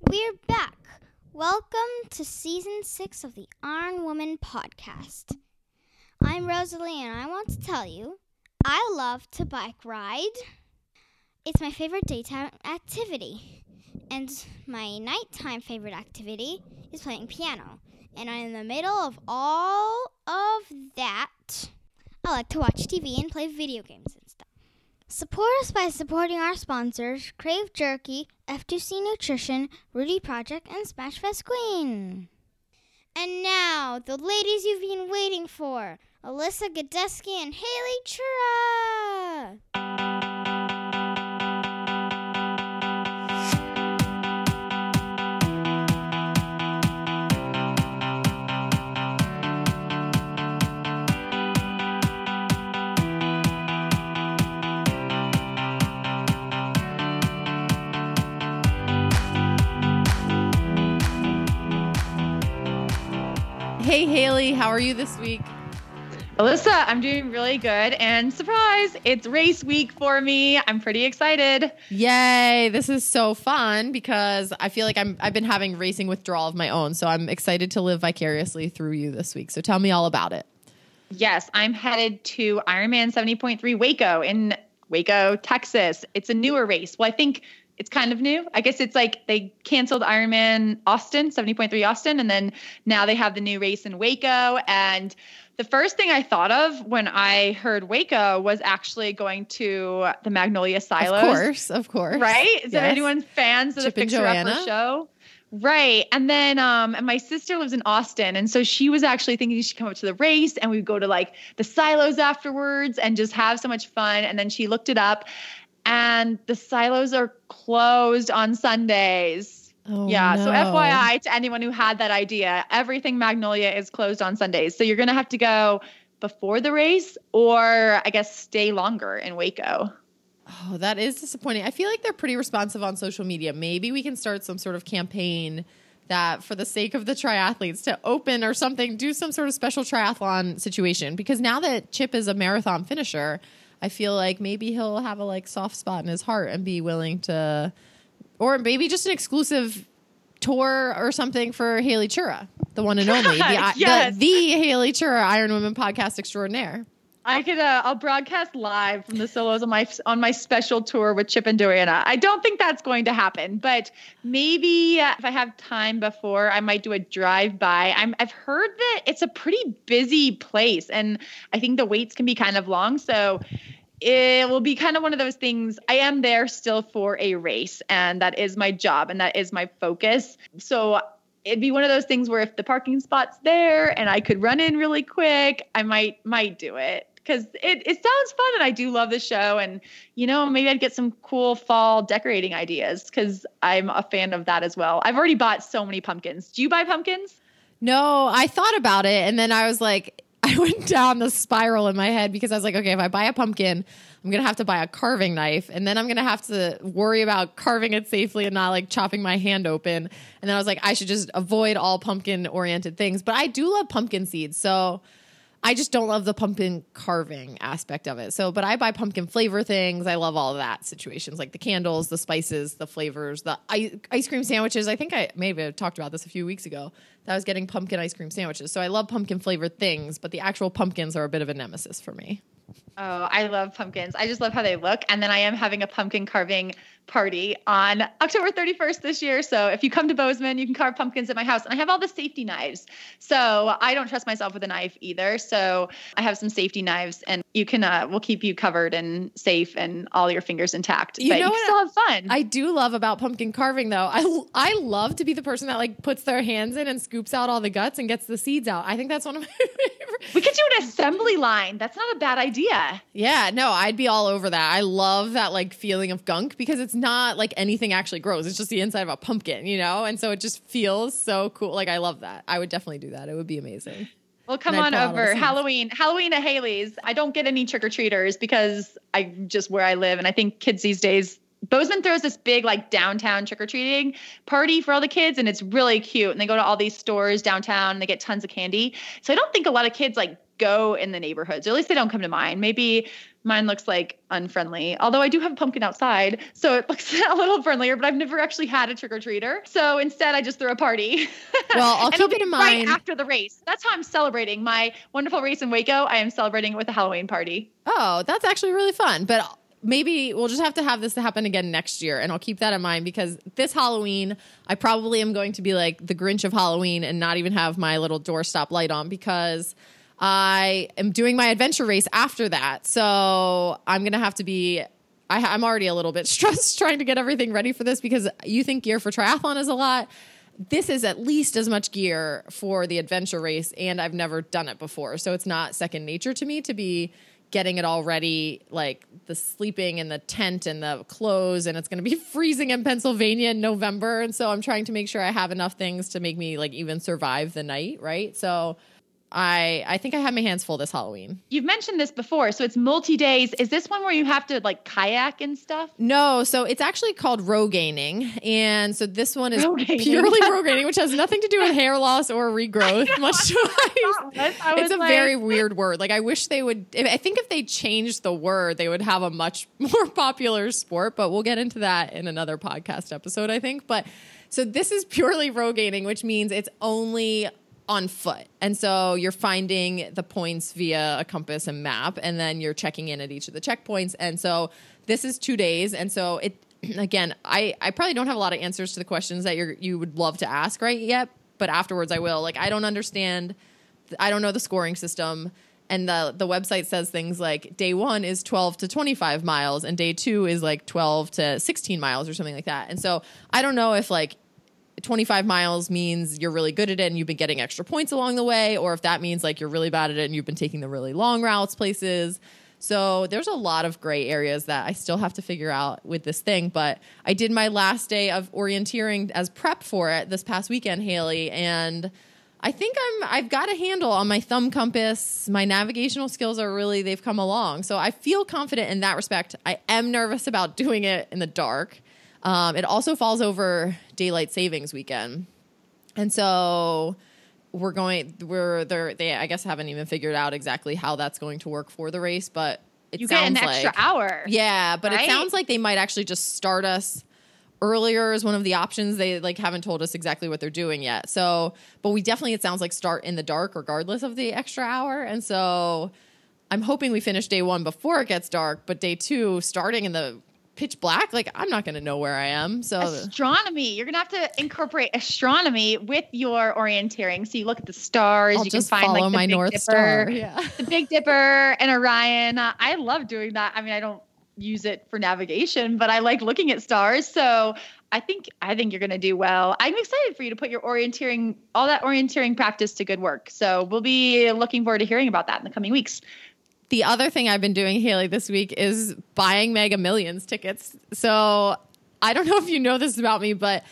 We're back. Welcome to season six of the Iron Woman podcast. I'm Rosalie, and I want to tell you I love to bike ride. It's my favorite daytime activity. And my nighttime favorite activity is playing piano. And I'm in the middle of all of that. I like to watch TV and play video games. Support us by supporting our sponsors Crave Jerky, F2C Nutrition, Rudy Project, and Smashfest Queen. And now, the ladies you've been waiting for Alyssa Godesky and Haley Chura. Hey, Haley, how are you this week? Alyssa, I'm doing really good. And surprise, it's race week for me. I'm pretty excited. Yay, this is so fun because I feel like I'm I've been having racing withdrawal of my own, so I'm excited to live vicariously through you this week. So tell me all about it. Yes, I'm headed to Ironman 70.3 Waco in Waco, Texas. It's a newer race. Well, I think it's kind of new. I guess it's like they canceled Ironman Austin, 70.3 Austin, and then now they have the new race in Waco. And the first thing I thought of when I heard Waco was actually going to the Magnolia Silos. Of course, of course. Right? Is Yes. anyone fans of Chip the Fixer Upper show? Right. And then um and my sister lives in Austin and so she was actually thinking she should come up to the race and we'd go to like the silos afterwards and just have so much fun and then she looked it up and the silos are closed on Sundays. Oh, yeah, so. FYI to anyone who had that idea, everything Magnolia is closed on Sundays. So you're going to have to go before the race or I guess stay longer in Waco. Oh, that is disappointing. I feel like they're pretty responsive on social media. Maybe we can start some sort of campaign that for the sake of the triathletes to open or something, do some sort of special triathlon situation. Because now that Chip is a marathon finisher, I feel like maybe he'll have a like soft spot in his heart and be willing to or maybe just an exclusive tour or something for Haley Chura, the one and only, the, Yes. the, the Haley Chura Iron Women podcast extraordinaire. I could uh, I'll broadcast live from the silos on my on my special tour with Chip and Joanna. I don't think that's going to happen, but maybe uh, if I have time before, I might do a drive by. I'm I've heard that it's a pretty busy place, and I think the waits can be kind of long. So it will be kind of one of those things. I am there still for a race, and that is my job, and that is my focus. So it'd be one of those things where if the parking spot's there and I could run in really quick, I might might do it because it, it sounds fun and I do love the show and you know maybe I'd get some cool fall decorating ideas because I'm a fan of that as well. I've already bought so many pumpkins. Do you buy pumpkins? No, I thought about it and then I was like, I went down the spiral in my head because I was like, okay, if I buy a pumpkin, I'm gonna have to buy a carving knife, and then I'm gonna have to worry about carving it safely and not like chopping my hand open. And then I was like, I should just avoid all pumpkin oriented things. But I do love pumpkin seeds, so I just don't love the pumpkin carving aspect of it. So, but I buy pumpkin flavor things. I love all that situations, like the candles, the spices, the flavors, the ice, ice cream sandwiches. I think I maybe have talked about this a few weeks ago. That I was getting pumpkin ice cream sandwiches. So I love pumpkin flavored things, but the actual pumpkins are a bit of a nemesis for me. Oh, I love pumpkins. I just love how they look. And then I am having a pumpkin carving party on October 31st this year. So if you come to Bozeman, you can carve pumpkins at my house. And I have all the safety knives. So I don't trust myself with a knife either. So I have some safety knives and you can, uh, we'll keep you covered and safe and all your fingers intact. You but know you can still have fun. I do love about pumpkin carving though. I I love to be the person that like puts their hands in and scoops out all the guts and gets the seeds out. I think that's one of my favorite. we could do an assembly line. That's not a bad idea. Yeah, no, I'd be all over that. I love that like feeling of gunk because it's not like anything actually grows. It's just the inside of a pumpkin, you know? And so it just feels so cool. Like I love that. I would definitely do that. It would be amazing. Well, come on pull out all the over. Halloween, Halloween at Haley's. I don't get any trick or treaters because I just where I live, and I think kids these days Bozeman throws this big like downtown trick or treating party for all the kids, and it's really cute. And they go to all these stores downtown and they get tons of candy. So I don't think a lot of kids like go in the neighborhoods, or at least they don't come to mine. Maybe mine looks like unfriendly, although I do have a pumpkin outside, so it looks a little friendlier. But I've never actually had a trick or treater, so instead I just throw a party. Well, I'll keep it'll in right mind. after the race. That's how I'm celebrating my wonderful race in Waco. I am celebrating it with a Halloween party. Oh, that's actually really fun. But maybe we'll just have to have this happen again next year. And I'll keep that in mind because this Halloween, I probably am going to be like the Grinch of Halloween and not even have my little doorstop light on because I am doing my adventure race after that. So I'm going to have to be. I, I'm already a little bit stressed trying to get everything ready for this because you think gear for triathlon is a lot this is at least as much gear for the adventure race and I've never done it before. So it's not second nature to me to be getting it all ready like the sleeping and the tent and the clothes and it's going to be freezing in Pennsylvania in November and so I'm trying to make sure I have enough things to make me like even survive the night, right? So I I think I have my hands full this Halloween. You've mentioned this before, so it's multi days. Is this one where you have to like kayak and stuff? No, so it's actually called Rogaining, and so this one is Rogaining. purely Rogaining, which has nothing to do with hair loss or regrowth. Much to my, I was it's a like- very weird word. Like I wish they would. I think if they changed the word, they would have a much more popular sport. But we'll get into that in another podcast episode, I think. But so this is purely Rogaining, which means it's only on foot. And so you're finding the points via a compass and map, and then you're checking in at each of the checkpoints. And so this is two days. And so it, again, I, I probably don't have a lot of answers to the questions that you're, you would love to ask right yet, but afterwards I will. Like, I don't understand, I don't know the scoring system. And the, the website says things like day one is 12 to 25 miles and day two is like 12 to 16 miles or something like that. And so I don't know if like 25 miles means you're really good at it and you've been getting extra points along the way, or if that means like you're really bad at it and you've been taking the really long routes places. So there's a lot of gray areas that I still have to figure out with this thing. But I did my last day of orienteering as prep for it this past weekend, Haley, and I think I'm I've got a handle on my thumb compass. My navigational skills are really they've come along. So I feel confident in that respect. I am nervous about doing it in the dark. Um, it also falls over daylight savings weekend, and so we're going. We're there. They I guess haven't even figured out exactly how that's going to work for the race, but it You get sounds an extra like hour. yeah, but it sounds like they might actually just start us earlier as one of the options. They like haven't told us exactly what they're doing yet. So, but we definitely it sounds like start in the dark regardless of the extra hour. And so I'm hoping we finish day 1 before it gets dark, but day 2 starting in the pitch black, like I'm not going to know where I am. So Astronomy. You're gonna have to incorporate astronomy with your orienteering. So you look at the stars. I'll you can find follow like the my Big north Dipper, star. Yeah. the Big Dipper and Orion. Uh, I love doing that. I mean, I don't use it for navigation, but I like looking at stars. So I think I think you're gonna do well. I'm excited for you to put your orienteering, all that orienteering practice to good work. So we'll be looking forward to hearing about that in the coming weeks. The other thing I've been doing, Haley, this week is buying Mega Millions tickets. So I don't know if you know this about me, but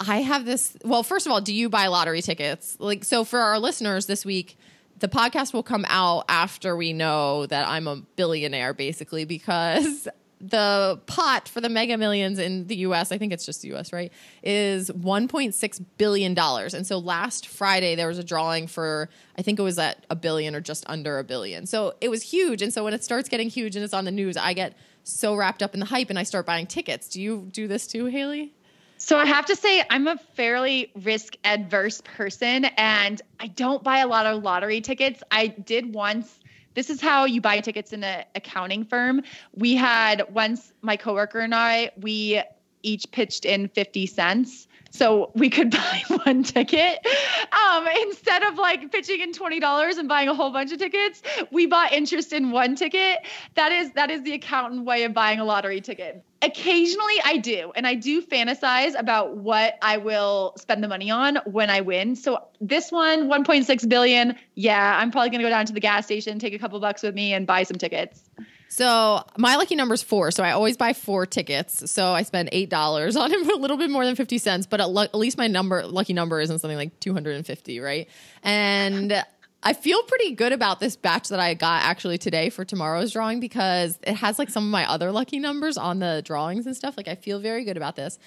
I have this. Well, first of all, do you buy lottery tickets? Like, so for our listeners this week, the podcast will come out after we know that I'm a billionaire, basically, because the pot for the mega millions in the US, I think it's just the US, right, is $1.6 billion. And so last Friday, there was a drawing for, I think it was at a billion or just under a billion. So it was huge. And so when it starts getting huge and it's on the news, I get so wrapped up in the hype and I start buying tickets. Do you do this too, Haley? So I have to say I'm a fairly risk adverse person and I don't buy a lot of lottery tickets. I did once this is how you buy tickets in an accounting firm. We had once my coworker and I, we each pitched in 50 cents. So we could buy one ticket. Um, instead of like pitching in $20 and buying a whole bunch of tickets, we bought interest in one ticket. That is that is the accountant way of buying a lottery ticket. Occasionally I do, and I do fantasize about what I will spend the money on when I win. So this one, 1.6 billion, yeah, I'm probably gonna go down to the gas station, take a couple bucks with me, and buy some tickets. So my lucky number is four. So I always buy four tickets. So I spend eight dollars on it, a little bit more than fifty cents. But at, at least my number, lucky number, isn't something like two hundred and fifty, right? And I feel pretty good about this batch that I got actually today for tomorrow's drawing because it has like some of my other lucky numbers on the drawings and stuff. Like I feel very good about this.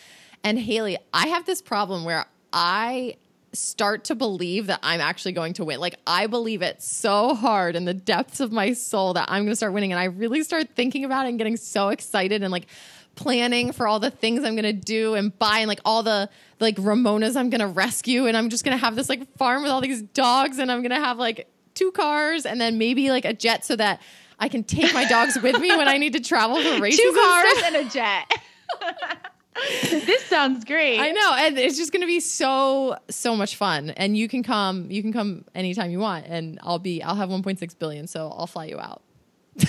And Haley, I have this problem where I start to believe that I'm actually going to win. Like I believe it so hard in the depths of my soul that I'm going to start winning and I really start thinking about it and getting so excited and like planning for all the things I'm going to do and buy and like all the like Ramonas I'm going to rescue and I'm just going to have this like farm with all these dogs and I'm going to have like two cars and then maybe like a jet so that I can take my dogs with me when I need to travel for races. Two cars and, and a jet. this sounds great. I know, and it's just going to be so so much fun. And you can come, you can come anytime you want, and I'll be, I'll have 1.6 billion, so I'll fly you out.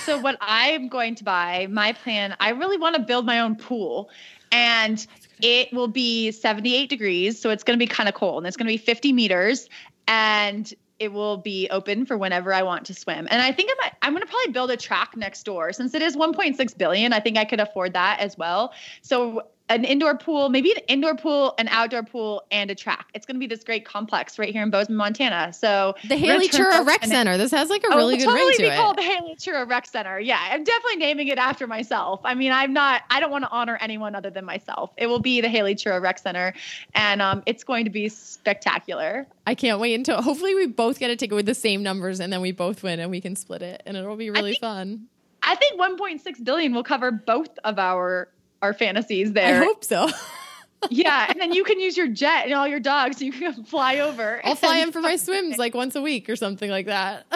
so what I'm going to buy, my plan, I really want to build my own pool, and it will be 78 degrees, so it's going to be kind of cold, and it's going to be 50 meters, and it will be open for whenever I want to swim. And I think I might, I'm going to probably build a track next door since it is 1.6 billion. I think I could afford that as well. So an indoor pool, maybe an indoor pool, an outdoor pool, and a track. It's going to be this great complex right here in Bozeman, Montana. So the Haley Chura Rec Center. This has like a really good totally ring to be it. called the Haley Chura Rec Center. Yeah, I'm definitely naming it after myself. I mean, I'm not. I don't want to honor anyone other than myself. It will be the Haley Chura Rec Center, and um, it's going to be spectacular. I can't wait until hopefully we both get a ticket with the same numbers, and then we both win, and we can split it, and it'll be really think, fun. I think 1.6 billion will cover both of our our fantasies there. I hope so. yeah, and then you can use your jet and all your dogs. So you can fly over. I'll fly in for my swims like once a week or something like that.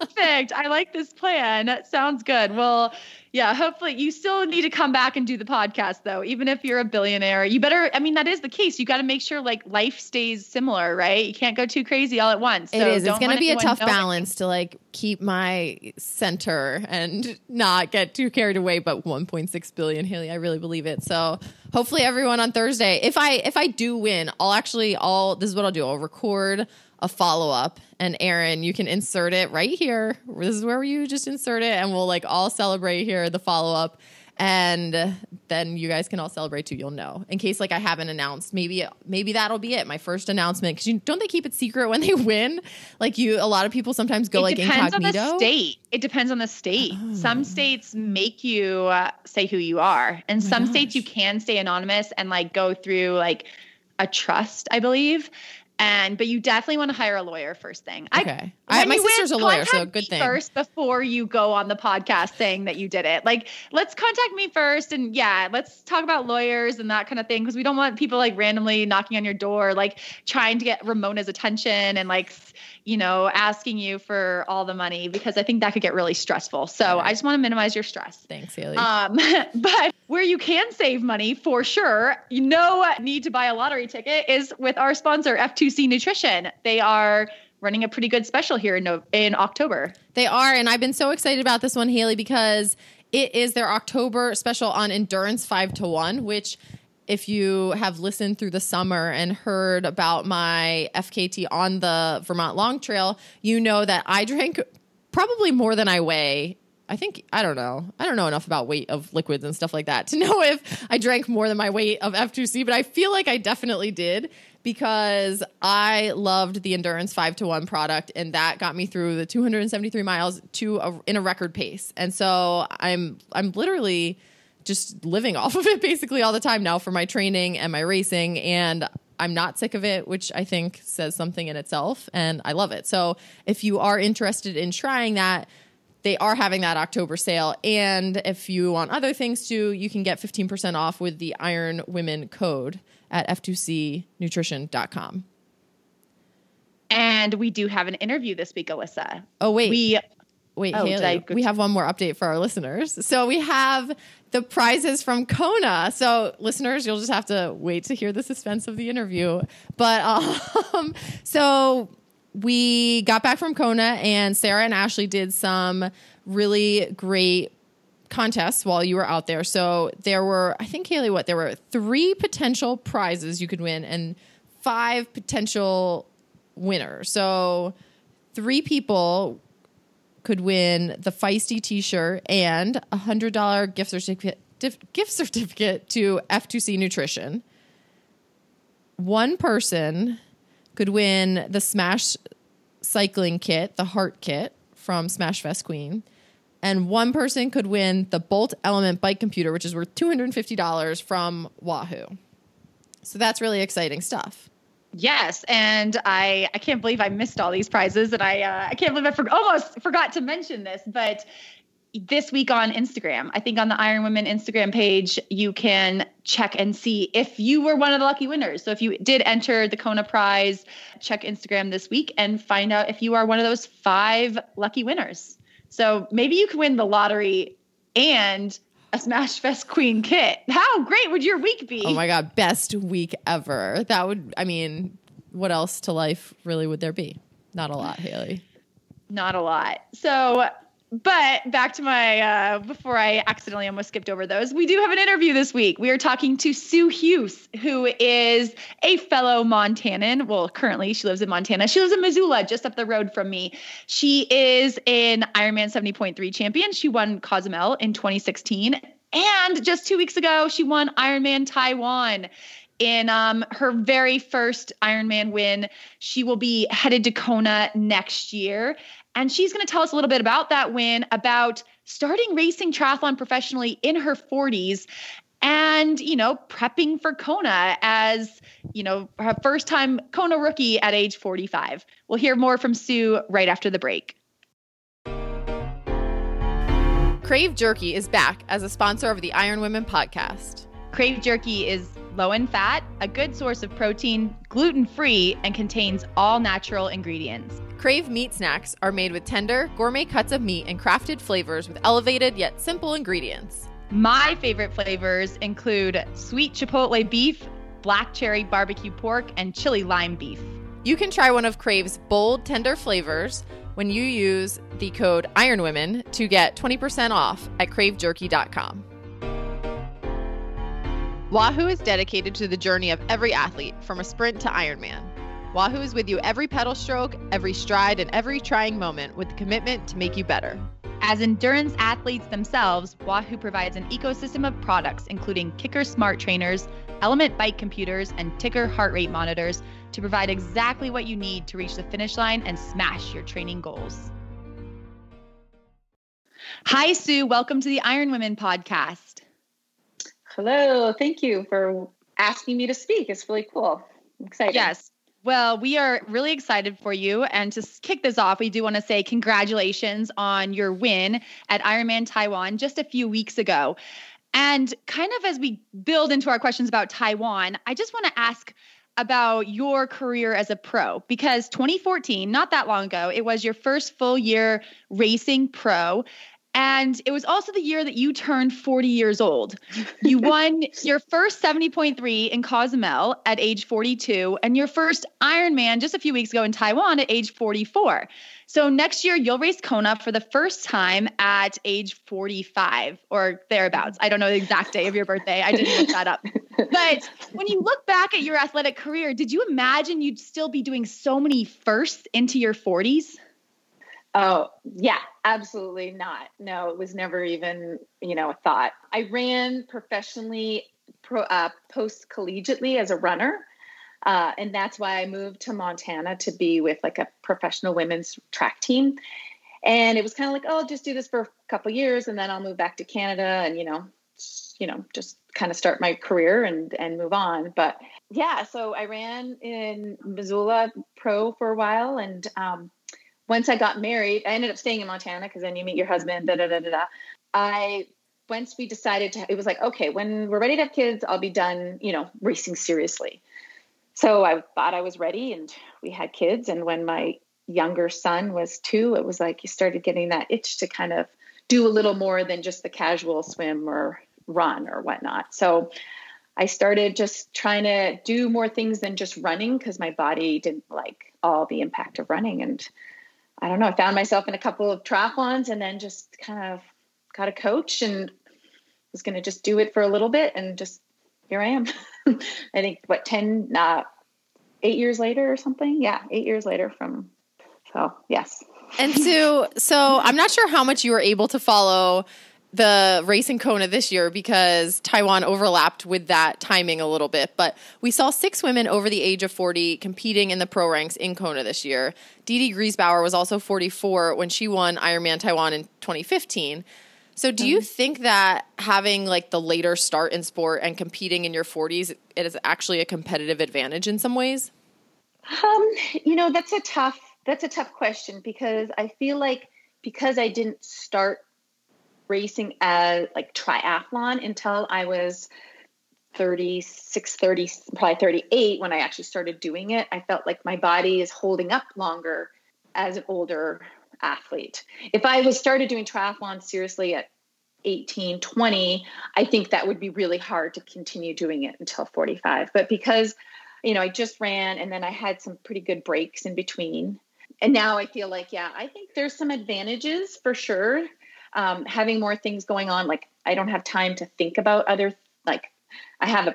Perfect. I like this plan. That sounds good. Well, yeah, hopefully you still need to come back and do the podcast though. Even if you're a billionaire, you better I mean that is the case. You got to make sure like life stays similar, right? You can't go too crazy all at once. It so is. It's going to be a tough balance to like keep my center and not get too carried away but 1.6 billion Haley, I really believe it. So, hopefully everyone on Thursday, if I if I do win, I'll actually I'll this is what I'll do. I'll record a follow up. And Aaron, you can insert it right here. This is where you just insert it, and we'll like all celebrate here the follow up. And then you guys can all celebrate too. You'll know in case like I haven't announced. Maybe maybe that'll be it. My first announcement because you don't they keep it secret when they win. Like you, a lot of people sometimes go it like depends incognito. On the state. It depends on the state. Oh. Some states make you uh, say who you are, and Oh some gosh. states you can stay anonymous and like go through like a trust, I believe. And but you definitely want to hire a lawyer first thing. Okay. I, I- my you win, sister's a lawyer, so good thing. First, before you go on the podcast saying that you did it, like let's contact me first, and yeah, let's talk about lawyers and that kind of thing because we don't want people like randomly knocking on your door, like trying to get Ramona's attention and like you know asking you for all the money because I think that could get really stressful. So Right. I just want to minimize your stress. Thanks, Haley. Um, but where you can save money for sure, you know, need to buy a lottery ticket is with our sponsor, F2C Nutrition. They are running a pretty good special here in, no- in October. They are, and I've been so excited about this one, Haley, because it is their October special on endurance five to one, which if you have listened through the summer and heard about my FKT on the Vermont Long Trail, you know that I drank probably more than I weigh. I think I don't know. I don't know enough about weight of liquids and stuff like that to know if I drank more than my weight of F2C, but I feel like I definitely did because I loved the Endurance 5 to 1 product and that got me through the 273 miles to a, in a record pace. And so I'm I'm literally just living off of it basically all the time now for my training and my racing and I'm not sick of it, which I think says something in itself and I love it. So if you are interested in trying that, they are having that October sale. And if you want other things too, you can get 15% off with the Iron Women code at f2cnutrition.com. And we do have an interview this week, Alyssa. Oh, wait. We Wait, Oh, I Haley, we have one more update for our listeners. So we have the prizes from Kona. So listeners, you'll just have to wait to hear the suspense of the interview. But um, so we got back from Kona, and Sarah and Ashley did some really great contests while you were out there. So there were, I think, Haley, what there were three potential prizes you could win and five potential winners. So three people could win the feisty t-shirt and a hundred dollar gift certificate gift certificate to F2C Nutrition. One person could win the Smash cycling kit, the Heart Kit from Smashfest Queen. And one person could win the Bolt Element bike computer, which is worth $250 from Wahoo. So that's really exciting stuff. Yes, and I I can't believe I missed all these prizes, and I uh, I can't believe I for- almost forgot to mention this, but this week on Instagram, I think on the Iron Women Instagram page, you can check and see if you were one of the lucky winners. So if you did enter the Kona Prize, check Instagram this week and find out if you are one of those five lucky winners. So maybe you could win the lottery and a Smashfest Queen kit. How great would your week be? Oh my God, best week ever. That would, I mean, what else to life really would there be? Not a lot, Haley. Not a lot. So but back to my uh, before I accidentally almost skipped over those. We do have an interview this week. We are talking to Sue Huse, who is a fellow Montanan. Well, currently she lives in Montana. She lives in Missoula, just up the road from me. She is an Ironman 70.3 champion. She won Cozumel in 2016, and just two weeks ago she won Ironman Taiwan in um, her very first Ironman win. She will be headed to Kona next year. And she's going to tell us a little bit about that win, about starting racing triathlon professionally in her 40s and, you know, prepping for Kona as, you know, her first time Kona rookie at age 45. We'll hear more from Sue right after the break. Crave Jerky is back as a sponsor of the Iron Women podcast. Crave Jerky is low in fat, a good source of protein, gluten free, and contains all natural ingredients. Crave meat snacks are made with tender, gourmet cuts of meat and crafted flavors with elevated yet simple ingredients. My favorite flavors include sweet chipotle beef, black cherry barbecue pork, and chili lime beef. You can try one of Crave's bold, tender flavors when you use the code IRONWOMEN to get 20% off at cravejerky.com. Wahoo is dedicated to the journey of every athlete, from a sprint to Ironman. Wahoo is with you every pedal stroke, every stride, and every trying moment with the commitment to make you better. As endurance athletes themselves, Wahoo provides an ecosystem of products including KICKR Smart Trainers, Element Bike Computers, and TICKR Heart Rate Monitors to provide exactly what you need to reach the finish line and smash your training goals. Hi, Sue. Welcome to the Iron Women podcast. Hello. Thank you for asking me to speak. It's really cool. I'm excited. Yes. Well, we are really excited for you. And to kick this off, we do want to say congratulations on your win at Ironman Taiwan just a few weeks ago. And kind of as we build into our questions about Taiwan, I just want to ask about your career as a pro because 2014, not that long ago, it was your first full year racing pro. And it was also the year that you turned 40 years old. You won your first 70.3 in Cozumel at age 42 and your first Ironman just a few weeks ago in Taiwan at age 44. So next year you'll race Kona for the first time at age 45 or thereabouts. I don't know the exact day of your birthday. I didn't look that up. But when you look back at your athletic career, did you imagine you'd still be doing so many firsts into your 40s? Oh, yeah, absolutely not. No, it was never even, you know, a thought. I ran professionally pro, uh, post collegiately as a runner. Uh, and that's why I moved to Montana to be with like a professional women's track team. And it was kind of like, oh, I'll just do this for a couple years and then I'll move back to Canada and, you know, you know, just kind of start my career and and move on. But yeah, so I ran in Missoula Pro for a while and um, once I got married, I ended up staying in Montana because then you meet your husband, da da da da da. I once we decided to, it was like, okay, when we're ready to have kids, I'll be done, you know, racing seriously. So I thought I was ready and we had kids. And when my younger son was two, it was like you started getting that itch to kind of do a little more than just the casual swim or run or whatnot. So I started just trying to do more things than just running because my body didn't like all the impact of running. And I don't know, I found myself in a couple of triathlons and then just kind of got a coach and was going to just do it for a little bit and just here I am. I think what 10 uh, 8 years later or something. Yeah, 8 years later from so, yes. And so so I'm not sure how much you were able to follow the race in Kona this year because Taiwan overlapped with that timing a little bit. But we saw six women over the age of 40 competing in the pro ranks in Kona this year. Dede Griesbauer was also 44 when she won Ironman Taiwan in 2015. So do you think that having like the later start in sport and competing in your 40s it is actually a competitive advantage in some ways? Um, you know, that's a tough that's a tough question because I feel like because I didn't start racing as like triathlon until I was 36, 30, probably 38 when I actually started doing it, I felt like my body is holding up longer as an older athlete. If I was started doing triathlon seriously at 18, 20, I think that would be really hard to continue doing it until 45. But because, you know, I just ran and then I had some pretty good breaks in between. And now I feel like, yeah, I think there's some advantages for sure. Um, having more things going on, like I don't have time to think about other, like I have a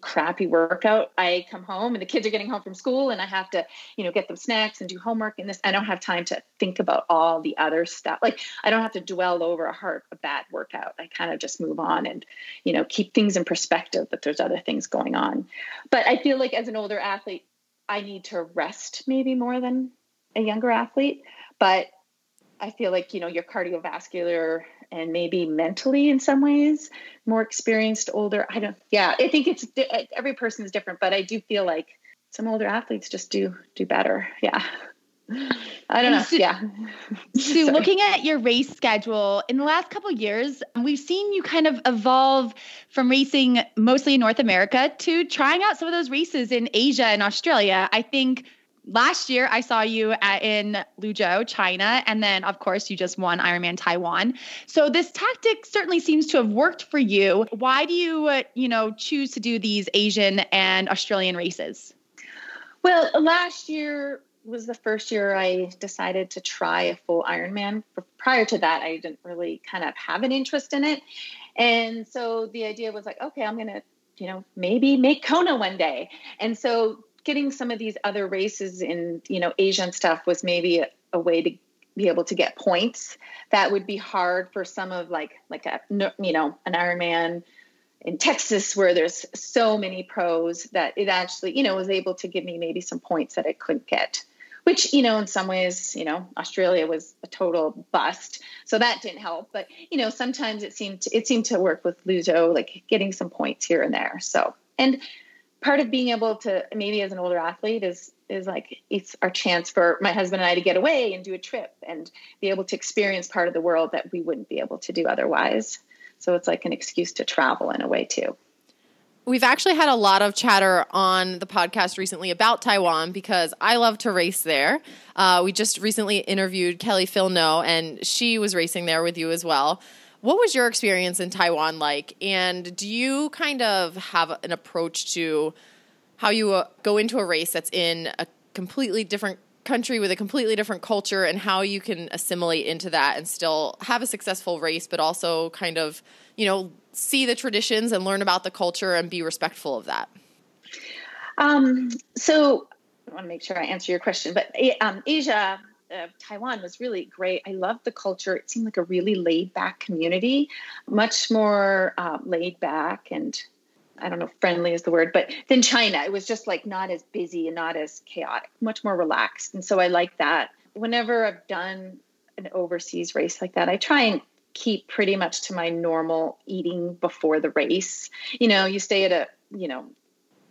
crappy workout. I come home and the kids are getting home from school and i have to you know get them snacks and do homework and this. I don't have time to think about all the other stuff. Like i don't have to dwell over a hard a bad workout. I kind of just move on and you know keep things in perspective that there's other things going on. But i feel like as an older athlete i need to rest maybe more than a younger athlete. But i feel like you know your cardiovascular and maybe mentally in some ways more experienced older i don't yeah i think it's every person is different but i do feel like some older athletes just do do better yeah I don't know. So, yeah. so looking at your race schedule in the last couple years, we've seen you kind of evolve from racing mostly in North America to trying out some of those races in Asia and Australia. I think last year I saw you at, in Liuzhou, China, and then of course you just won Ironman Taiwan. So this tactic certainly seems to have worked for you. Why do you, uh, you know, choose to do these Asian and Australian races? Well, last year was the first year I decided to try a full Ironman. Prior to that, I didn't really kind of have an interest in it. And so the idea was like, okay, I'm going to, you know, maybe make Kona one day. And so getting some of these other races in you know asian stuff was maybe a, a, way to be able to get points. That would be hard for some of like like a you know an ironman in texas where there's so many pros that it actually you know was able to give me maybe some points that i couldn't get which you know in some ways you know australia was a total bust. So that didn't help. But you know sometimes it seemed to, it seemed to work with Liuzhou like getting some points here and there. So and part of being able to maybe as an older athlete is is like it's our chance for my husband and I to get away and do a trip and be able to experience part of the world that we wouldn't be able to do otherwise. So it's like an excuse to travel in a way too. We've actually had a lot of chatter on the podcast recently about Taiwan because I love to race there. Uh, we just recently interviewed Kelly Fillnow, and she was racing there with you as well. What was your experience in Taiwan like? And do you kind of have an approach to how you uh, go into a race that's in a completely different country with a completely different culture and how you can assimilate into that and still have a successful race, but also kind of, you know, see the traditions and learn about the culture and be respectful of that? Um, so I want to make sure I answer your question, but um, Asia uh, Taiwan was really great. I loved the culture. It seemed like a really laid back community, much more uh, laid back and I don't know, friendly is the word, but than China. It was just like not as busy and not as chaotic, much more relaxed. And so I like that. Whenever I've done an overseas race like that, I try and keep pretty much to my normal eating before the race. You know, you stay at a, you know,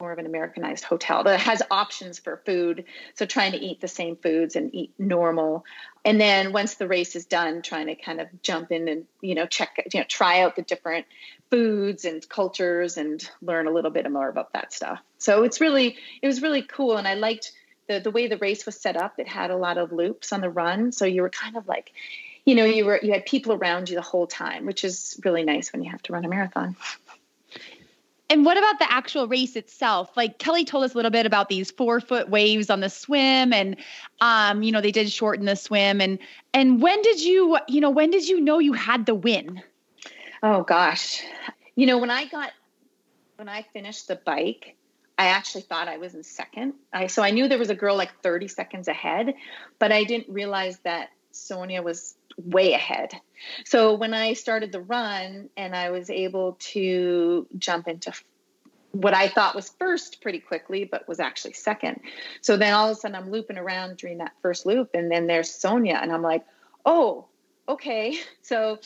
more of an Americanized hotel that has options for food. So trying to eat the same foods and eat normal. And then once the race is done, trying to kind of jump in and, you know, check, you know, try out the different foods and cultures and learn a little bit more about that stuff. So it's really, it was really cool. And I liked the, the way the race was set up. It had a lot of loops on the run. So you were kind of like, you know, you were, you had people around you the whole time, which is really nice when you have to run a marathon. And what about the actual race itself? Like Kelly told us a little bit about these four foot waves on the swim, and um, you know they did shorten the swim. And and when did you, you know, when did you know you had the win? Oh gosh, you know when I got when I finished the bike, I actually thought I was in second. I so I knew there was a girl like 30 seconds ahead, but I didn't realize that Sonia was way ahead. So when I started the run and I was able to jump into what I thought was first pretty quickly, but was actually second. So then all of a sudden I'm looping around during that first loop, and then there's Sonia, and I'm like, oh, okay. So,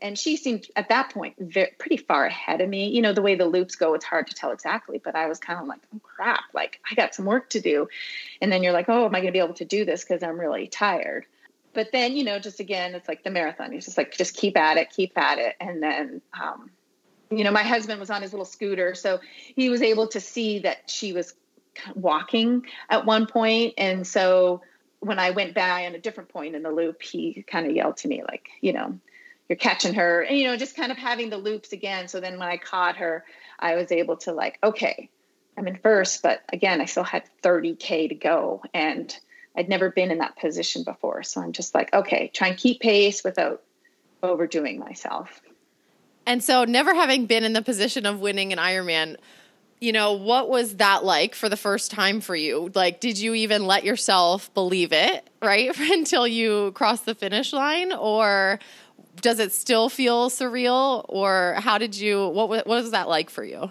and she seemed at that point very, pretty far ahead of me. You know, the way the loops go, it's hard to tell exactly, but I was kind of like, oh crap, like I got some work to do. And then you're like, oh, am I going to be able to do this because I'm really tired? But then, you know, just again, it's like the marathon. You're just like, just keep at it, keep at it. And then, um, you know, my husband was on his little scooter, so he was able to see that she was walking at one point, and so when I went by on a different point in the loop, he kind of yelled to me like, you know, you're catching her, and you know, just kind of having the loops again. So then when I caught her, I was able to like, okay, I'm in first, but again, I still had 30k to go, and I'd never been in that position before. So I'm just like, okay, try and keep pace without overdoing myself. And so, never having been in the position of winning an Ironman, you know, what was that like for the first time for you? Like, did you even let yourself believe it, right? Until you crossed the finish line? Or does it still feel surreal? Or how did you, what, what was that like for you?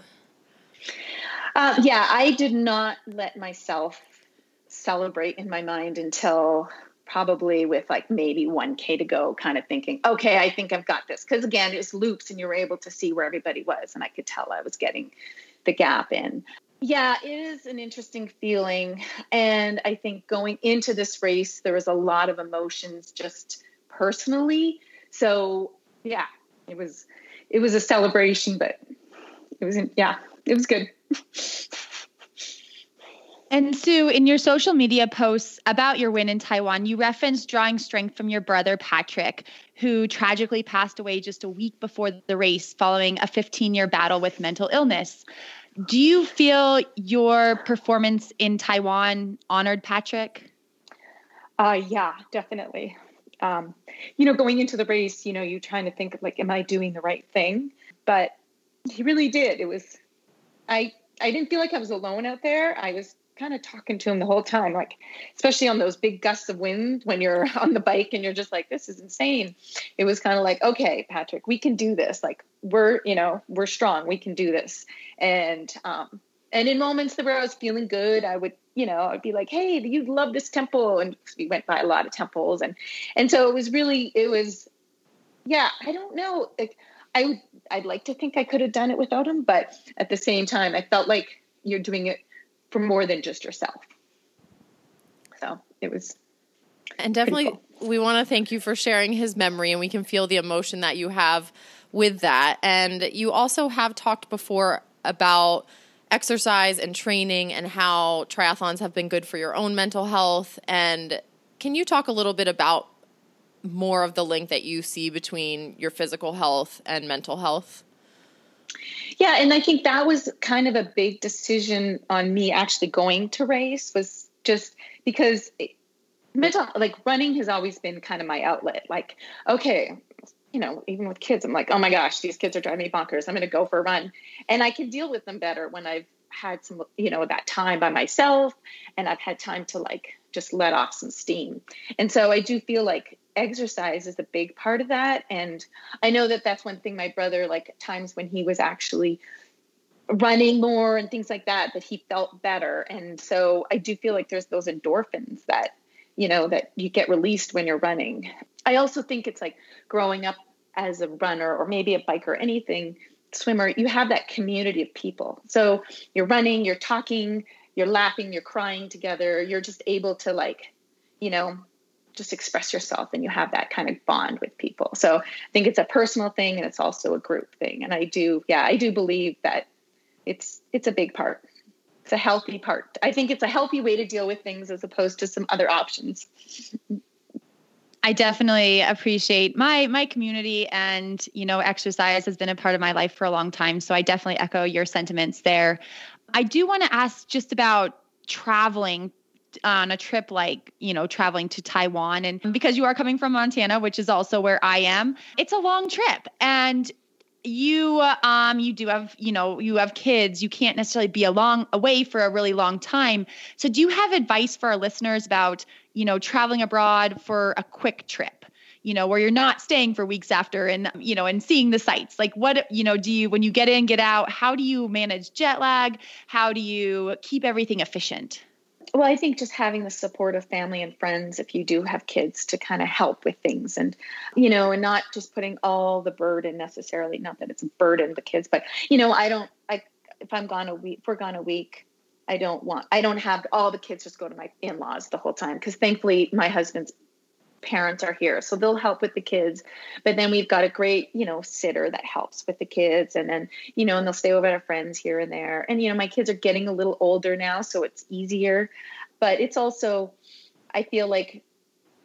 Uh, yeah, I did not let myself celebrate in my mind until probably with like maybe 1k to go kind of thinking okay i think i've got this. Because again it's loops and you were able to see where everybody was and i could tell i was getting the gap in. Yeah it is an interesting feeling. And i think going into this race there was a lot of emotions just personally. So yeah it was it was a celebration but it was yeah it was good And Sue, in your social media posts about your win in Taiwan, you referenced drawing strength from your brother Patrick, who tragically passed away just a week before the race following a 15 year battle with mental illness. Do you feel your performance in Taiwan honored Patrick? Uh, yeah, definitely. Um, you know, going into the race, you know, you're trying to think like, am I doing the right thing? But he really did. It was, I, I didn't feel like I was alone out there. I was kind of talking to him the whole time, like especially on those big gusts of wind when you're on the bike and you're just like, this is insane. It was kind of like, okay, Patrick, we can do this. Like we're, you know, we're strong. We can do this. And um, and in moments where I was feeling good, I would, you know, I'd be like, hey, you love this temple, and we went by a lot of temples, and and so it was really, it was, yeah, I don't know, like I would, I'd like to think I could have done it without him, but at the same time, I felt like you're doing it for more than just yourself. So it was. And definitely, cool. we want to thank you for sharing his memory, and we can feel the emotion that you have with that. And you also have talked before about exercise and training and how triathlons have been good for your own mental health. And can you talk a little bit about more of the link that you see between your physical health and mental health? Yeah, and I think that was kind of a big decision on me actually going to race was just because mental like running has always been kind of my outlet. Like, okay, you know, even with kids, I'm like, oh my gosh, these kids are driving me bonkers. I'm going to go for a run, and I can deal with them better when I've had some, you know, that time by myself, and I've had time to like just let off some steam. And so I do feel like exercise is a big part of that. And i know that that's one thing my brother like times when he was actually running more and things like that that he felt better. And so i do feel like there's those endorphins that you know that you get released when you're running. I also think it's like growing up as a runner or maybe a biker anything swimmer you have that community of people. So you're running you're talking you're laughing you're crying together. You're just able to like you know just express yourself and you have that kind of bond with people. So I think it's a personal thing and it's also a group thing. And I do, yeah, I do believe that it's it's a big part. It's a healthy part. I think it's a healthy way to deal with things as opposed to some other options. I definitely appreciate my my community and you know exercise has been a part of my life for a long time so I definitely echo your sentiments there. I do want to ask just about traveling on a trip like, you know, traveling to Taiwan. And because you are coming from Montana, which is also where I am, it's a long trip. And you um you do have you know you have kids you can't necessarily be a long away for a really long time so do you have advice for our listeners about you know, traveling abroad for a quick trip? You know, where you're not staying for weeks after and, you know, and seeing the sights. Like, what, you know, do you, when you get in, get out, how do you manage jet lag? How do you keep everything efficient? Well i think just having the support of family and friends if you do have kids to kind of help with things and you know and not just putting all the burden necessarily not that it's a burden the kids but you know i don't i if i'm gone a week if we're gone a week i don't want i don't have all the kids just go to my in-laws the whole time because thankfully my husband's parents are here so they'll help with the kids. But then we've got a great you know sitter that helps with the kids and then you know and they'll stay over at our friends here and there. And you know my kids are getting a little older now so it's easier. But it's also i feel like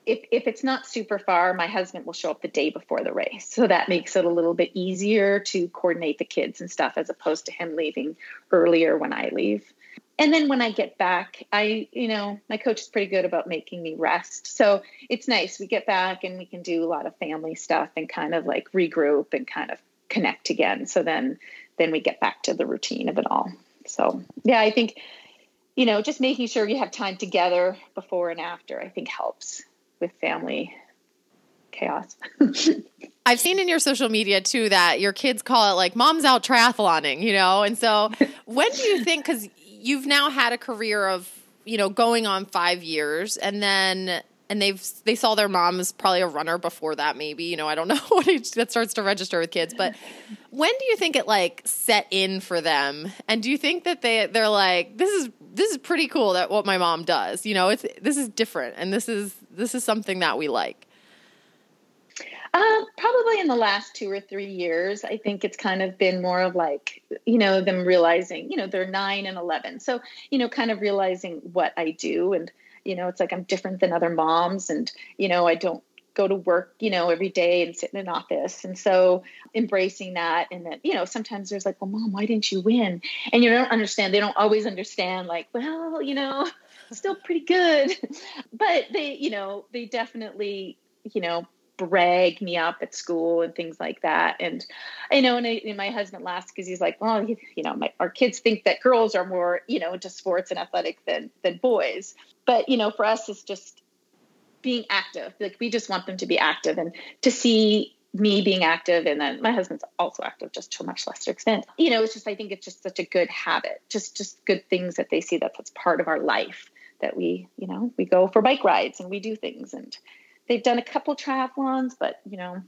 if, if it's not super far my husband will show up the day before the race. So that makes it a little bit easier to coordinate the kids and stuff as opposed to him leaving earlier when i leave and then when I get back, I, you know, my coach is pretty good about making me rest. So it's nice. We get back and we can do a lot of family stuff and kind of like regroup and kind of connect again. So then, then we get back to the routine of it all. So yeah, I think, you know, just making sure you have time together before and after, I think helps with family chaos. I've seen in your social media too that your kids call it like mom's out triathloning, you know? And so when do you think, because you've now had a career of you know going on five years and then and they've they saw their mom as probably a runner before that maybe you know i don't know what age that starts to register with kids but when do you think it like set in for them? And do you think that they they're like this is this is pretty cool that what my mom does you know it's this is different and this is this is something that we like uh, probably in the last two or three years, I think it's kind of been more of like, you know, them realizing, you know, they're nine and 11. So, you know, kind of realizing what I do. And, you know, it's like I'm different than other moms. And, you know, I don't go to work, you know, every day and sit in an office. And so embracing that. And then, you know, sometimes there's like, well, mom, why didn't you win? And you don't understand. They don't always understand, like, well, you know, still pretty good. but they, you know, they definitely, you know, brag me up at school and things like that. And I know, and, I, and my husband laughs because he's like, well, you, you know, my, our kids think that girls are more, you know, into sports and athletic than than boys. But you know, for us, it's just being active. Like we just want them to be active and to see me being active and then my husband's also active just to a much lesser extent you know it's just i think it's just such a good habit just just good things that they see that that's part of our life that we you know we go for bike rides and we do things and they've done a couple triathlons, but you know,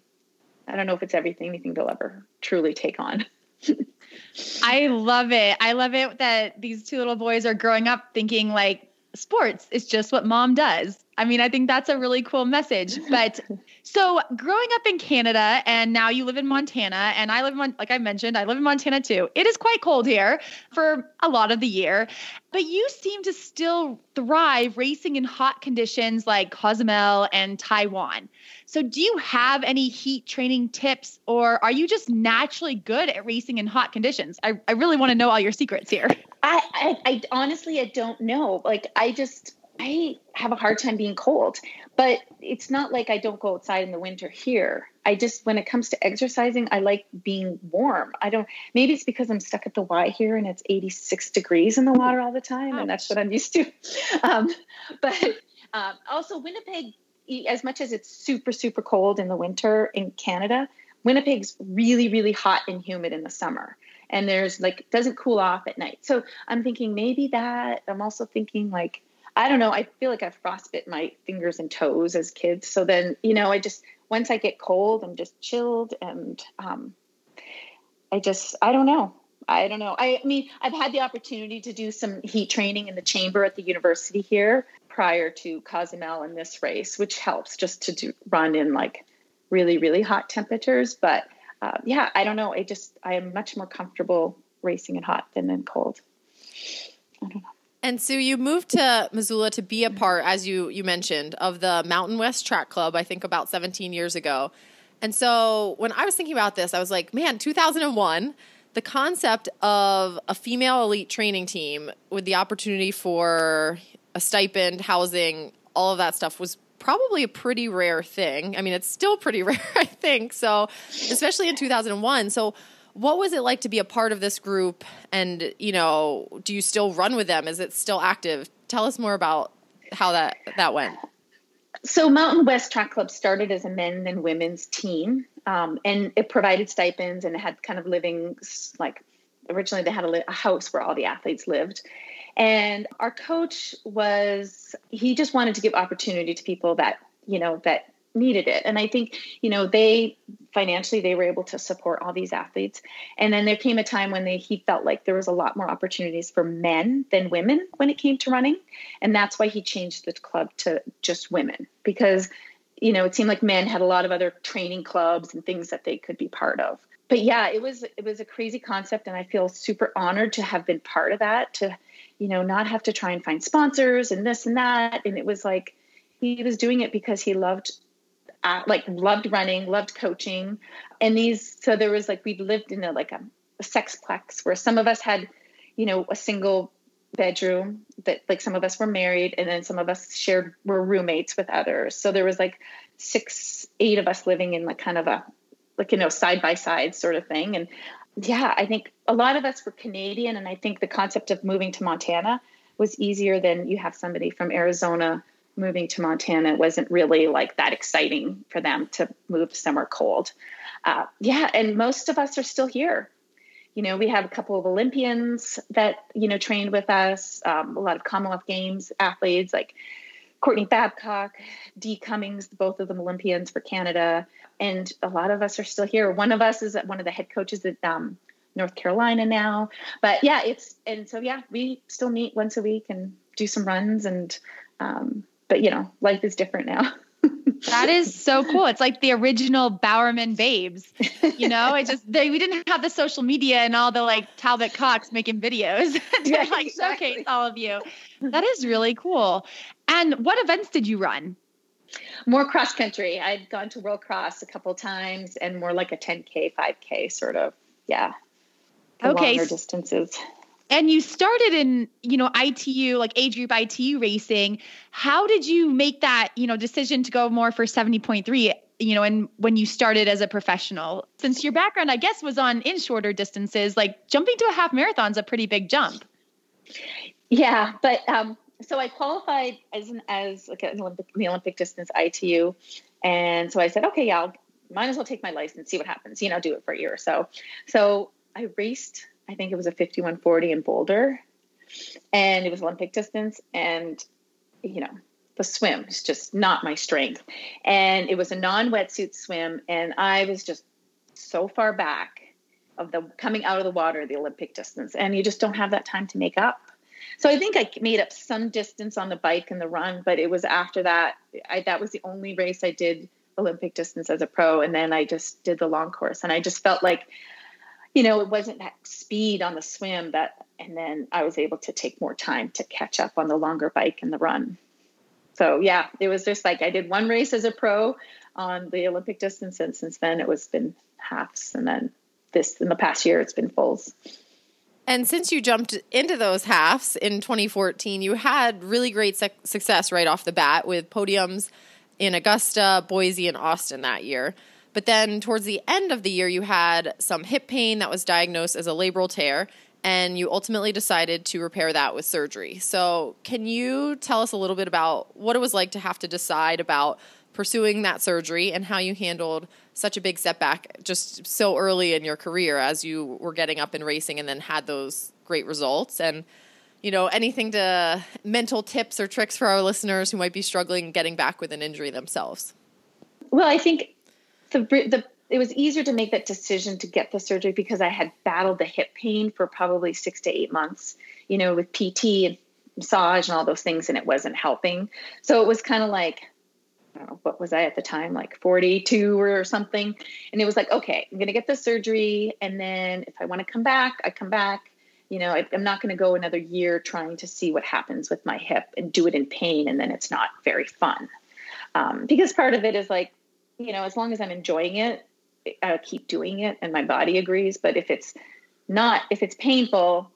I don't know if it's everything anything they'll ever truly take on. I love it. I love it that these two little boys are growing up thinking like sports is just what mom does. I mean, I think that's a really cool message. But so growing up in Canada and now you live in Montana and I live in like I mentioned, I live in Montana too. It is quite cold here for a lot of the year, but you seem to still thrive racing in hot conditions like Cozumel and Taiwan. So do you have any heat training tips or are you just naturally good at racing in hot conditions? I, I really want to know all your secrets here. I, I, I honestly I don't know. Like I just I have a hard time being cold, but it's not like I don't go outside in the winter here. I just, when it comes to exercising, I like being warm. I don't, maybe it's because I'm stuck at the Y here and it's 86 degrees in the water all the time, and that's what I'm used to. Um, but um, also, Winnipeg, as much as it's super, super cold in the winter in Canada, Winnipeg's really, really hot and humid in the summer and there's like doesn't cool off at night. So I'm thinking maybe that. I'm also thinking like I don't know. I feel like I frostbit my fingers and toes as kids. So then, you know, I just once I get cold, I'm just chilled, and um, I just I don't know. I don't know. I, I mean, I've had the opportunity to do some heat training in the chamber at the university here prior to Cozumel and this race, which helps just to do, run in like really really hot temperatures. But uh, yeah, I don't know. I just I am much more comfortable racing in hot than in cold. I don't know. And so you moved to Missoula to be a part, as you you mentioned, of the Mountain West Track Club. I think about 17 years ago. And so when I was thinking about this, I was like, man, 2001, the concept of a female elite training team with the opportunity for a stipend, housing, all of that stuff was probably a pretty rare thing. I mean, it's still pretty rare, I think. So, especially in 2001. So, what was it like to be a part of this group? And, you know, do you still run with them? Is it still active? Tell us more about how that that went. so Mountain West Track Club started as a men and women's team, um, and it provided stipends and it had kind of living like originally they had a, a house where all the athletes lived. And our coach was he just wanted to give opportunity to people that you know that needed it. And i think you know they financially they were able to support all these athletes. And then there came a time when they he felt like there was a lot more opportunities for men than women when it came to running. And that's why he changed the club to just women because you know it seemed like men had a lot of other training clubs and things that they could be part of. But yeah it was it was a crazy concept and i feel super honored to have been part of that to you know not have to try and find sponsors and this and that. And it was like he was doing it because he loved uh, like loved running, loved coaching, and these. So there was like we lived in a like a, a sexplex where some of us had, you know, a single bedroom that like some of us were married and then some of us shared were roommates with others. So there was like six eight of us living in like kind of a like you know side by side sort of thing. And yeah i think a lot of us were canadian and i think the concept of moving to montana was easier than you have somebody from arizona moving to Montana It wasn't really like that exciting for them to move somewhere cold. Uh, yeah, and most of us are still here. You know, we have a couple of Olympians that you know trained with us. Um, a lot of Commonwealth Games athletes like Courtney Babcock, Dee Cummings, both of them Olympians for Canada, and a lot of us are still here. One of us is one of the head coaches at um, North Carolina now. But yeah, it's and so yeah, we still meet once a week and do some runs and um, but you know, life is different now. that is so cool. It's like the original Bowerman babes. You know, it just they we didn't have the social media and all the like Talbot Cox making videos to yeah, like exactly. showcase all of you. That is really cool. And what events did you run? More cross country. I'd gone to World Cross a couple times and more like a 10K, 5K sort of. Yeah. Okay. Longer distances and you started in you know itu like age group itu racing how did you make that you know decision to go more for 70.3 you know and when you started as a professional since your background i guess was on in shorter distances like jumping to a half marathon is a pretty big jump yeah but um so i qualified as an as like an olympic the olympic distance itu and so i said okay yeah I'll, might as well take my license see what happens you know do it for a year or so so i raced I think it was a 5150 in Boulder, and it was Olympic distance. And, you know, the swim is just not my strength. And it was a non wetsuit swim, and I was just so far back of the coming out of the water, the Olympic distance, and you just don't have that time to make up. So I think I made up some distance on the bike and the run, but it was after that. I, that was the only race I did Olympic distance as a pro, and then I just did the long course, and I just felt like you know, it wasn't that speed on the swim that, and then I was able to take more time to catch up on the longer bike and the run. So yeah, it was just like I did one race as a pro on the Olympic distance, and since then it was been halves, and then this in the past year it's been fulls. And since you jumped into those halves in 2014, you had really great su- success right off the bat with podiums in Augusta, Boise, and Austin that year. But then towards the end of the year, you had some hip pain that was diagnosed as a labral tear, and you ultimately decided to repair that with surgery. So, can you tell us a little bit about what it was like to have to decide about pursuing that surgery and how you handled such a big setback just so early in your career as you were getting up and racing and then had those great results? And you know, anything to mental tips or tricks for our listeners who might be struggling getting back with an injury themselves? Well, I think the the it was easier to make that decision to get the surgery because I had battled the hip pain for probably six to eight months, you know, with PT and massage and all those things, and it wasn't helping. So it was kind of like, know, what was I at the time, like 42 or something. And it was like, okay, I'm going to get the surgery. And then if I want to come back, I come back. You know, I, I'm not going to go another year trying to see what happens with my hip and do it in pain. And then it's not very fun. Um, because part of it is like, you know, as long as I'm enjoying it, I'll keep doing it and my body agrees. But if it's not, if it's painful,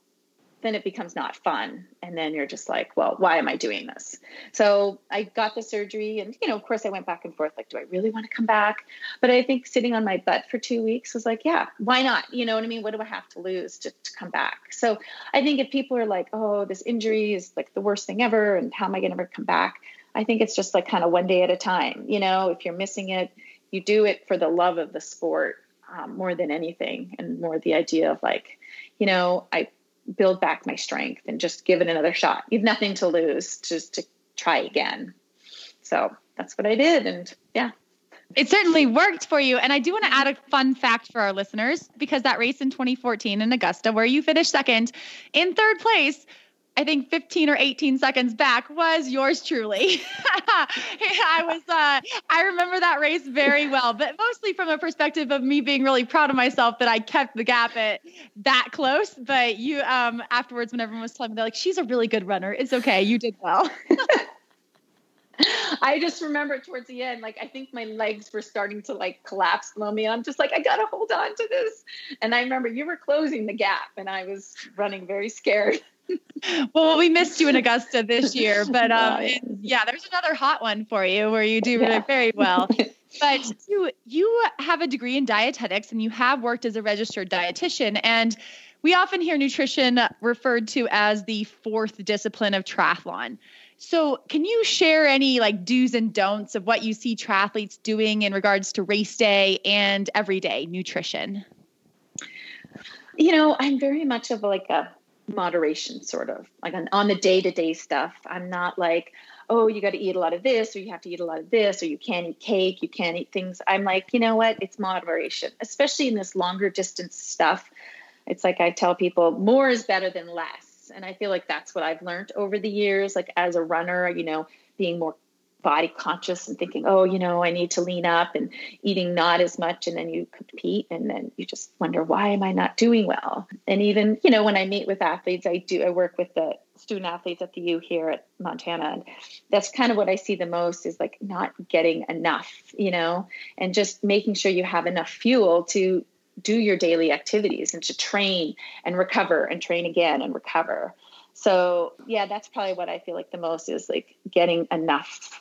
then it becomes not fun. And then you're just like, well, why am I doing this? So I got the surgery and, you know, of course I went back and forth, like, do I really want to come back? But I think sitting on my butt for two weeks was like, yeah, why not? You know what I mean? What do I have to lose to, to come back? So I think if people are like, oh, this injury is like the worst thing ever and how am I going to ever come back? I think it's just like kind of one day at a time. You know, if you're missing it, you do it for the love of the sport um, more than anything, and more the idea of like, you know, I build back my strength and just give it another shot. You have nothing to lose, just to try again. So that's what I did, and yeah, it certainly worked for you. And I do want to add a fun fact for our listeners because that race in 2014 in Augusta, where you finished second in third place, I think 15 or 18 seconds back was yours truly. I was, uh, I remember that race very well, but mostly from a perspective of me being really proud of myself that I kept the gap at that close. But you, um, afterwards, when everyone was telling me, they're like, she's a really good runner. It's okay. You did well. I just remember towards the end, like I think my legs were starting to like collapse below me. I'm just like, I gotta hold on to this. And I remember you were closing the gap, and I was running very scared. Well, we missed you in Augusta this year, but um, yeah, there's another hot one for you where you do yeah. very well. But you you have a degree in dietetics and you have worked as a registered dietitian and we often hear nutrition referred to as the fourth discipline of triathlon. So, can you share any like do's and don'ts of what you see triathletes doing in regards to race day and everyday nutrition? You know, I'm very much of like a moderation sort of like on, on the day to day stuff. I'm not like, oh, you got to eat a lot of this, or you have to eat a lot of this, or you can't eat cake, you can't eat things. I'm like, you know what? It's moderation, especially in this longer distance stuff. It's like I tell people more is better than less and I feel like that's what I've learned over the years. Like as a runner, you know, being more body conscious and thinking, oh, you know, I need to lean up and eating not as much. And then you compete and then you just wonder, why am I not doing well? And even, you know, when I meet with athletes, I do, I work with the student athletes at the U here at Montana. And that's kind of what I see the most is like not getting enough, you know, and just making sure you have enough fuel to do your daily activities and to train and recover and train again and recover. So, yeah, that's probably what I feel like the most is like getting enough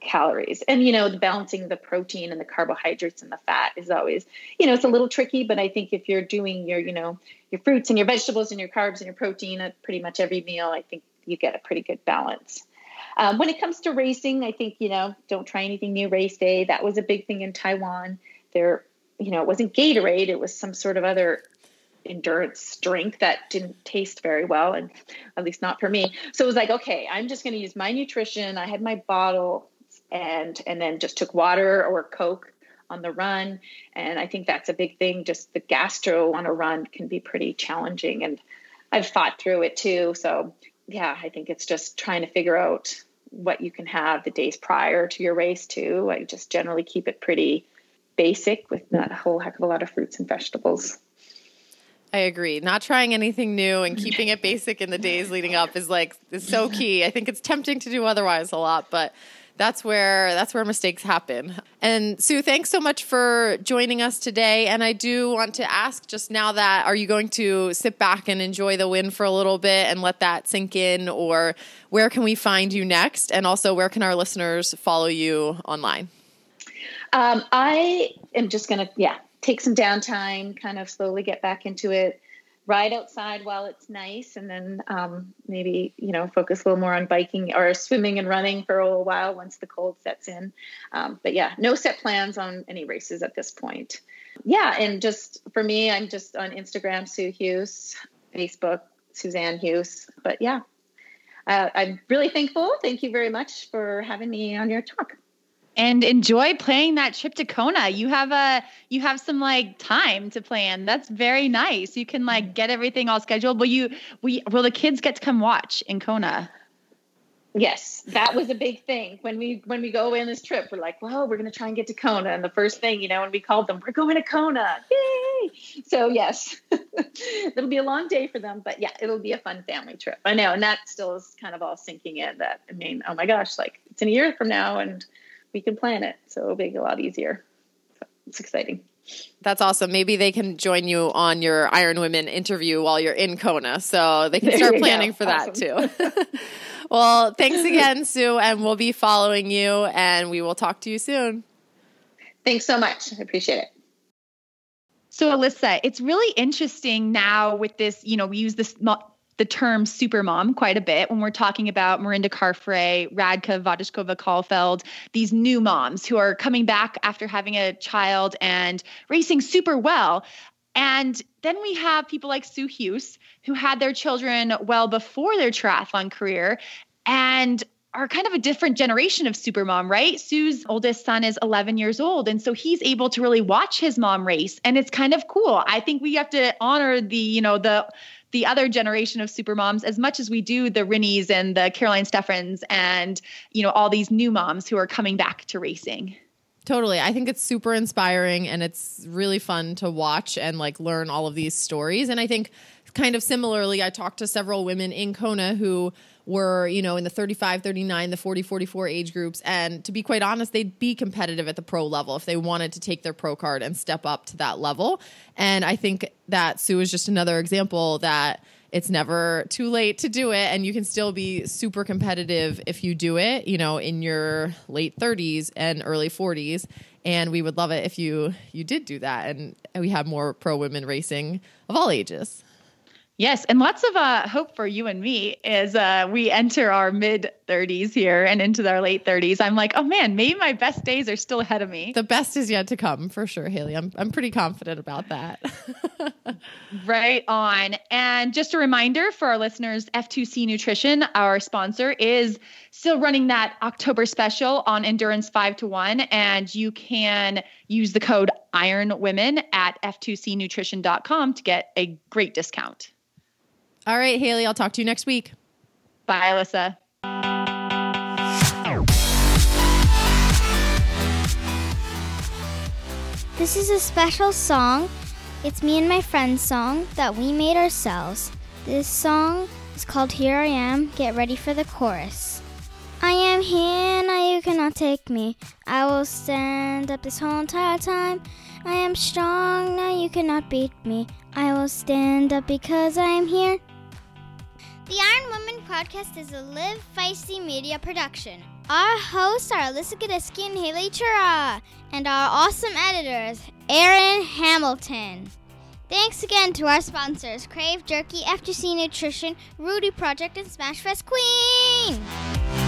calories. And, you know, the balancing the protein and the carbohydrates and the fat is always, you know, it's a little tricky, but I think if you're doing your, you know, your fruits and your vegetables and your carbs and your protein at pretty much every meal, I think you get a pretty good balance. Um, when it comes to racing, I think, you know, don't try anything new race day. That was a big thing in Taiwan. There you know, it wasn't Gatorade, it was some sort of other endurance drink that didn't taste very well and at least not for me so it was like okay i'm just going to use my nutrition i had my bottle and and then just took water or coke on the run and i think that's a big thing just the gastro on a run can be pretty challenging and i've fought through it too so yeah i think it's just trying to figure out what you can have the days prior to your race too i just generally keep it pretty basic with not a whole heck of a lot of fruits and vegetables. I agree. Not trying anything new and keeping it basic in the days leading up is like is so key. I think it's tempting to do otherwise a lot, but that's where that's where mistakes happen. And Sue, thanks so much for joining us today. And I do want to ask just now that are you going to sit back and enjoy the win for a little bit and let that sink in or where can we find you next? And also where can our listeners follow you online? Um, I am just going to, yeah, take some downtime, kind of slowly get back into it, ride outside while it's nice, and then um, maybe, you know, focus a little more on biking or swimming and running for a little while once the cold sets in. Um, but yeah, no set plans on any races at this point. Yeah, and just for me, I'm just on Instagram, Sue Huse, Facebook, Suzanne Huse. But yeah, uh, I'm really thankful. Thank you very much for having me on your talk and enjoy playing that trip to Kona. You have a you have some like time to plan. That's very nice. You can like get everything all scheduled. Will you we will the kids get to come watch in Kona? Yes, that was a big thing when we when we go in this trip. We're like, well, we're going to try and get to Kona, and the first thing you know, when we called them, we're going to Kona, yay! So yes, it'll be a long day for them, but yeah, it'll be a fun family trip. I know, and that still is kind of all sinking in. That I mean, oh my gosh, like it's in a year from now, and we can plan it. So it'll be a lot easier. So it's exciting. That's awesome. Maybe they can join you on your Iron Women interview while you're in Kona. So they can start planning go. for awesome. that too. well, thanks again, Sue, and we'll be following you and we will talk to you soon. Thanks so much. I appreciate it. So, Alyssa, it's really interesting now with this, you know, we use this the term supermom quite a bit when we're talking about Mirinda Carfrae, Radka Vodishkova Kahlefeldt, these new moms who are coming back after having a child and racing super well. And then we have people like Sue Huse, who had their children well before their triathlon career and are kind of a different generation of supermom, right? Sue's oldest son is 11 years old. And so he's able to really watch his mom race. And it's kind of cool. I think we have to honor the, you know, the, the other generation of supermoms as much as we do the Rinnies and the Caroline Steffens and, you know, all these new moms who are coming back to racing. Totally. I think it's super inspiring and it's really fun to watch and like learn all of these stories. And I think kind of similarly, I talked to several women in Kona who were, you know, in the 35, 39, the 40, 44 age groups. And to be quite honest, they'd be competitive at the pro level if they wanted to take their pro card and step up to that level. And I think that Sue is just another example that it's never too late to do it and you can still be super competitive if you do it you know in your late 30s and early 40s and we would love it if you you did do that and we have more pro women racing of all ages Yes, and lots of uh, hope for you and me as uh, we enter our mid 30s here and into our late 30s. I'm like, oh man, maybe my best days are still ahead of me. The best is yet to come for sure, Haley. I'm I'm pretty confident about that. right on. And just a reminder for our listeners, F2C Nutrition, our sponsor, is still running that October special on Endurance 5 to 1 and you can use the code Iron Women at f2cnutrition.com to get a great discount. All right, Haley, I'll talk to you next week. Bye, Alyssa. This is a special song. It's me and my friend's song that we made ourselves. This song is called Here I Am. Get ready for the chorus. I am here, now you cannot take me. I will stand up this whole entire time. I am strong, now you cannot beat me. I will stand up because I am here. The Iron Woman podcast is a Live Feisty media production. Our hosts are Alyssa Godesky and Haley Chura, and our awesome editors, Aaron Hamilton. Thanks again to our sponsors, Krave Jerky, F2C Nutrition, Rudy Project, and Smashfest Queen!